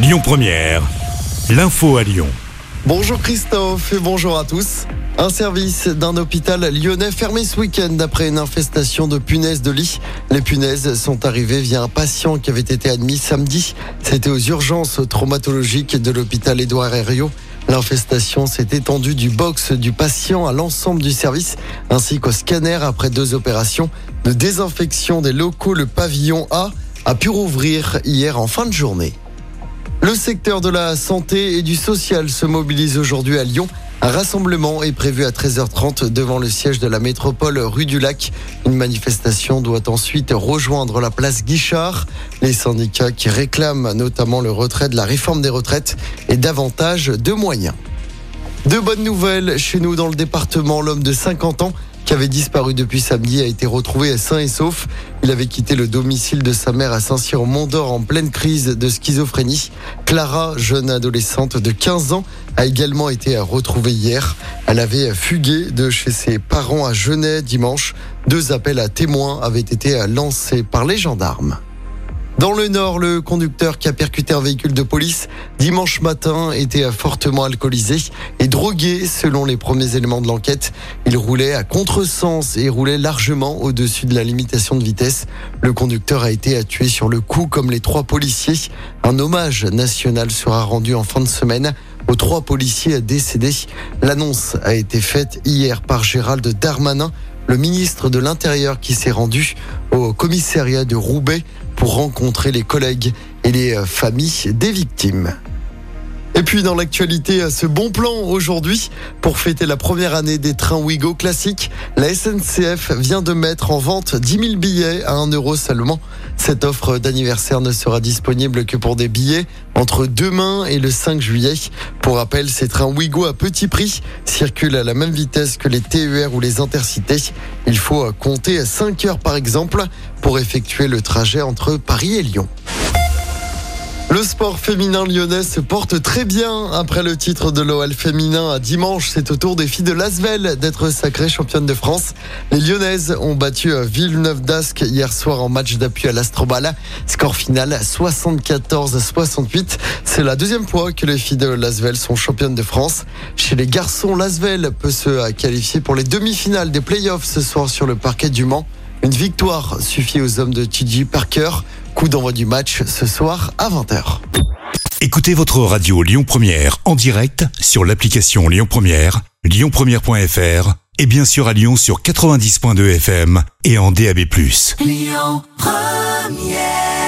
Lyon Première, l'info à Lyon. Bonjour Christophe et bonjour à tous. Un service d'un hôpital lyonnais fermé ce week-end après une infestation de punaises de lit. Les punaises sont arrivées via un patient qui avait été admis samedi. C'était aux urgences traumatologiques de l'hôpital Édouard Herriot. L'infestation s'est étendue du box du patient à l'ensemble du service ainsi qu'au scanner après deux opérations de désinfection des locaux. Le pavillon A a pu rouvrir hier en fin de journée. Le secteur de la santé et du social se mobilise aujourd'hui à Lyon. Un rassemblement est prévu à 13h30 devant le siège de la métropole rue du Lac. Une manifestation doit ensuite rejoindre la place Guichard. Les syndicats qui réclament notamment le retrait de la réforme des retraites et davantage de moyens. De bonnes nouvelles chez nous dans le département. L'homme de 50 ans qui avait disparu depuis samedi, a été retrouvé sain et sauf. Il avait quitté le domicile de sa mère à Saint-Cyr au Mont-d'Or en pleine crise de schizophrénie. Clara, jeune adolescente de 15 ans, a également été retrouvée hier. Elle avait fugué de chez ses parents à Genève dimanche. Deux appels à témoins avaient été lancés par les gendarmes. Dans le Nord, le conducteur qui a percuté un véhicule de police dimanche matin était fortement alcoolisé et drogué selon les premiers éléments de l'enquête. Il roulait à contresens et roulait largement au-dessus de la limitation de vitesse. Le conducteur a été tué sur le coup comme les trois policiers. Un hommage national sera rendu en fin de semaine aux trois policiers décédés. L'annonce a été faite hier par Gérald Darmanin, le ministre de l'Intérieur qui s'est rendu au commissariat de Roubaix pour rencontrer les collègues et les euh, familles des victimes. Et puis dans l'actualité, ce bon plan aujourd'hui pour fêter la première année des trains Ouigo classiques. La SNCF vient de mettre en vente 10 000 billets à 1 euro seulement. Cette offre d'anniversaire ne sera disponible que pour des billets entre demain et le 5 juillet. Pour rappel, ces trains Ouigo à petit prix circulent à la même vitesse que les TER ou les intercités. Il faut compter 5 heures par exemple pour effectuer le trajet entre Paris et Lyon. Le sport féminin lyonnais se porte très bien après le titre de l'OL féminin dimanche. C'est au tour des filles de Lasvel d'être sacrées championnes de France. Les lyonnaises ont battu Villeneuve d'Ascq hier soir en match d'appui à l'Astrobal. Score final 74-68. C'est la deuxième fois que les filles de Lasvel sont championnes de France. Chez les garçons, Lasvel peut se qualifier pour les demi-finales des playoffs ce soir sur le parquet du Mans. Une victoire suffit aux hommes de TJ Parker. Coup d'envoi du match ce soir à 20h. Écoutez votre radio Lyon Première en direct sur l'application Lyon Première, lyonpremière.fr et bien sûr à Lyon sur 90.2 FM et en DAB+. Lyon Première